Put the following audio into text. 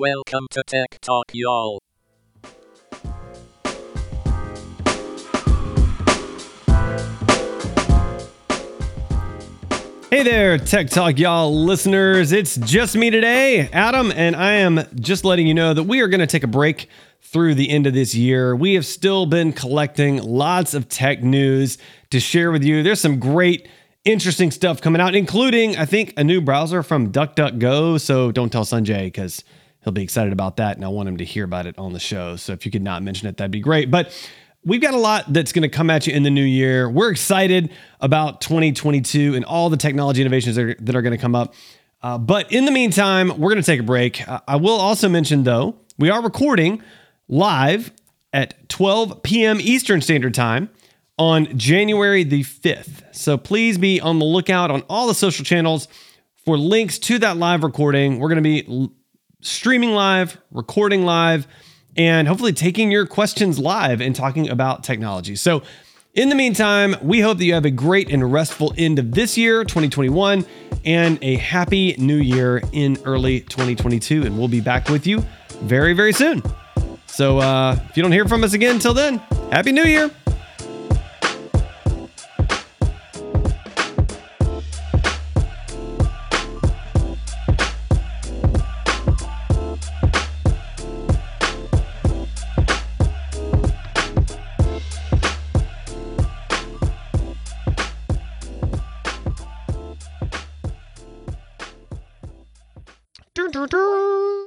Welcome to Tech Talk, y'all. Hey there, Tech Talk, y'all listeners. It's just me today, Adam, and I am just letting you know that we are going to take a break through the end of this year. We have still been collecting lots of tech news to share with you. There's some great, interesting stuff coming out, including, I think, a new browser from DuckDuckGo. So don't tell Sanjay because he'll be excited about that, and I want him to hear about it on the show. So if you could not mention it, that'd be great. But we've got a lot that's going to come at you in the new year. We're excited about 2022 and all the technology innovations that are, that are going to come up. Uh, but in the meantime, we're going to take a break. I will also mention, though, we are recording live at 12 p.m. Eastern Standard Time on January the 5th. So please be on the lookout on all the social channels for links to that live recording. We're going to be streaming live, recording live and hopefully taking your questions live and talking about technology. So, in the meantime, we hope that you have a great and restful end of this year, 2021, and a happy new year in early 2022. And we'll be back with you very, very soon. So, uh, if you don't hear from us again until then, Happy New Year! do do do.